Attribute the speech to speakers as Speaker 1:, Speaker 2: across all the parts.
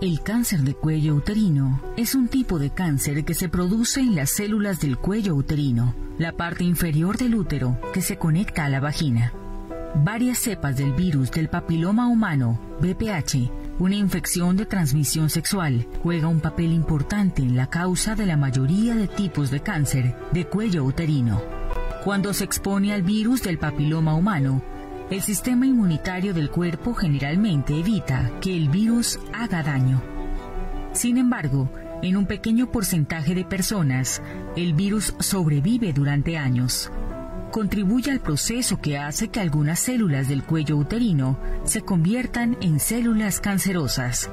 Speaker 1: El cáncer de cuello uterino es un tipo de cáncer que se produce en las células del cuello uterino, la parte inferior del útero que se conecta a la vagina. Varias cepas del virus del papiloma humano, BPH, una infección de transmisión sexual, juega un papel importante en la causa de la mayoría de tipos de cáncer de cuello uterino. Cuando se expone al virus del papiloma humano, el sistema inmunitario del cuerpo generalmente evita que el virus haga daño. Sin embargo, en un pequeño porcentaje de personas, el virus sobrevive durante años. Contribuye al proceso que hace que algunas células del cuello uterino se conviertan en células cancerosas.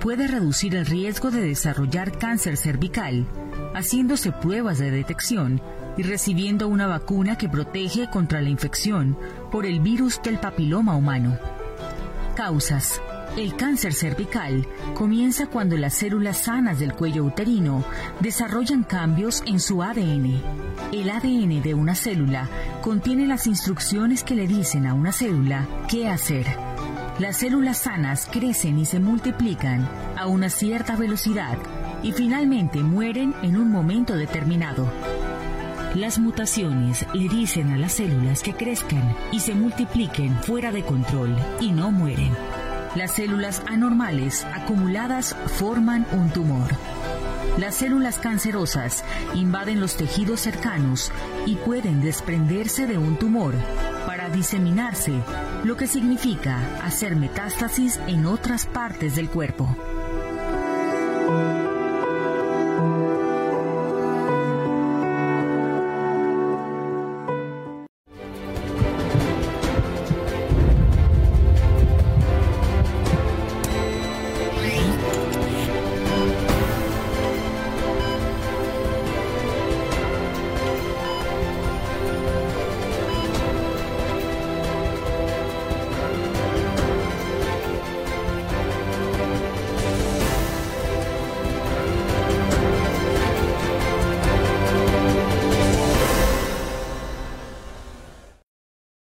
Speaker 1: Puede reducir el riesgo de desarrollar cáncer cervical, haciéndose pruebas de detección y recibiendo una vacuna que protege contra la infección por el virus del papiloma humano. Causas. El cáncer cervical comienza cuando las células sanas del cuello uterino desarrollan cambios en su ADN. El ADN de una célula contiene las instrucciones que le dicen a una célula qué hacer. Las células sanas crecen y se multiplican a una cierta velocidad y finalmente mueren en un momento determinado. Las mutaciones le dicen a las células que crezcan y se multipliquen fuera de control y no mueren. Las células anormales acumuladas forman un tumor. Las células cancerosas invaden los tejidos cercanos y pueden desprenderse de un tumor para diseminarse, lo que significa hacer metástasis en otras partes del cuerpo.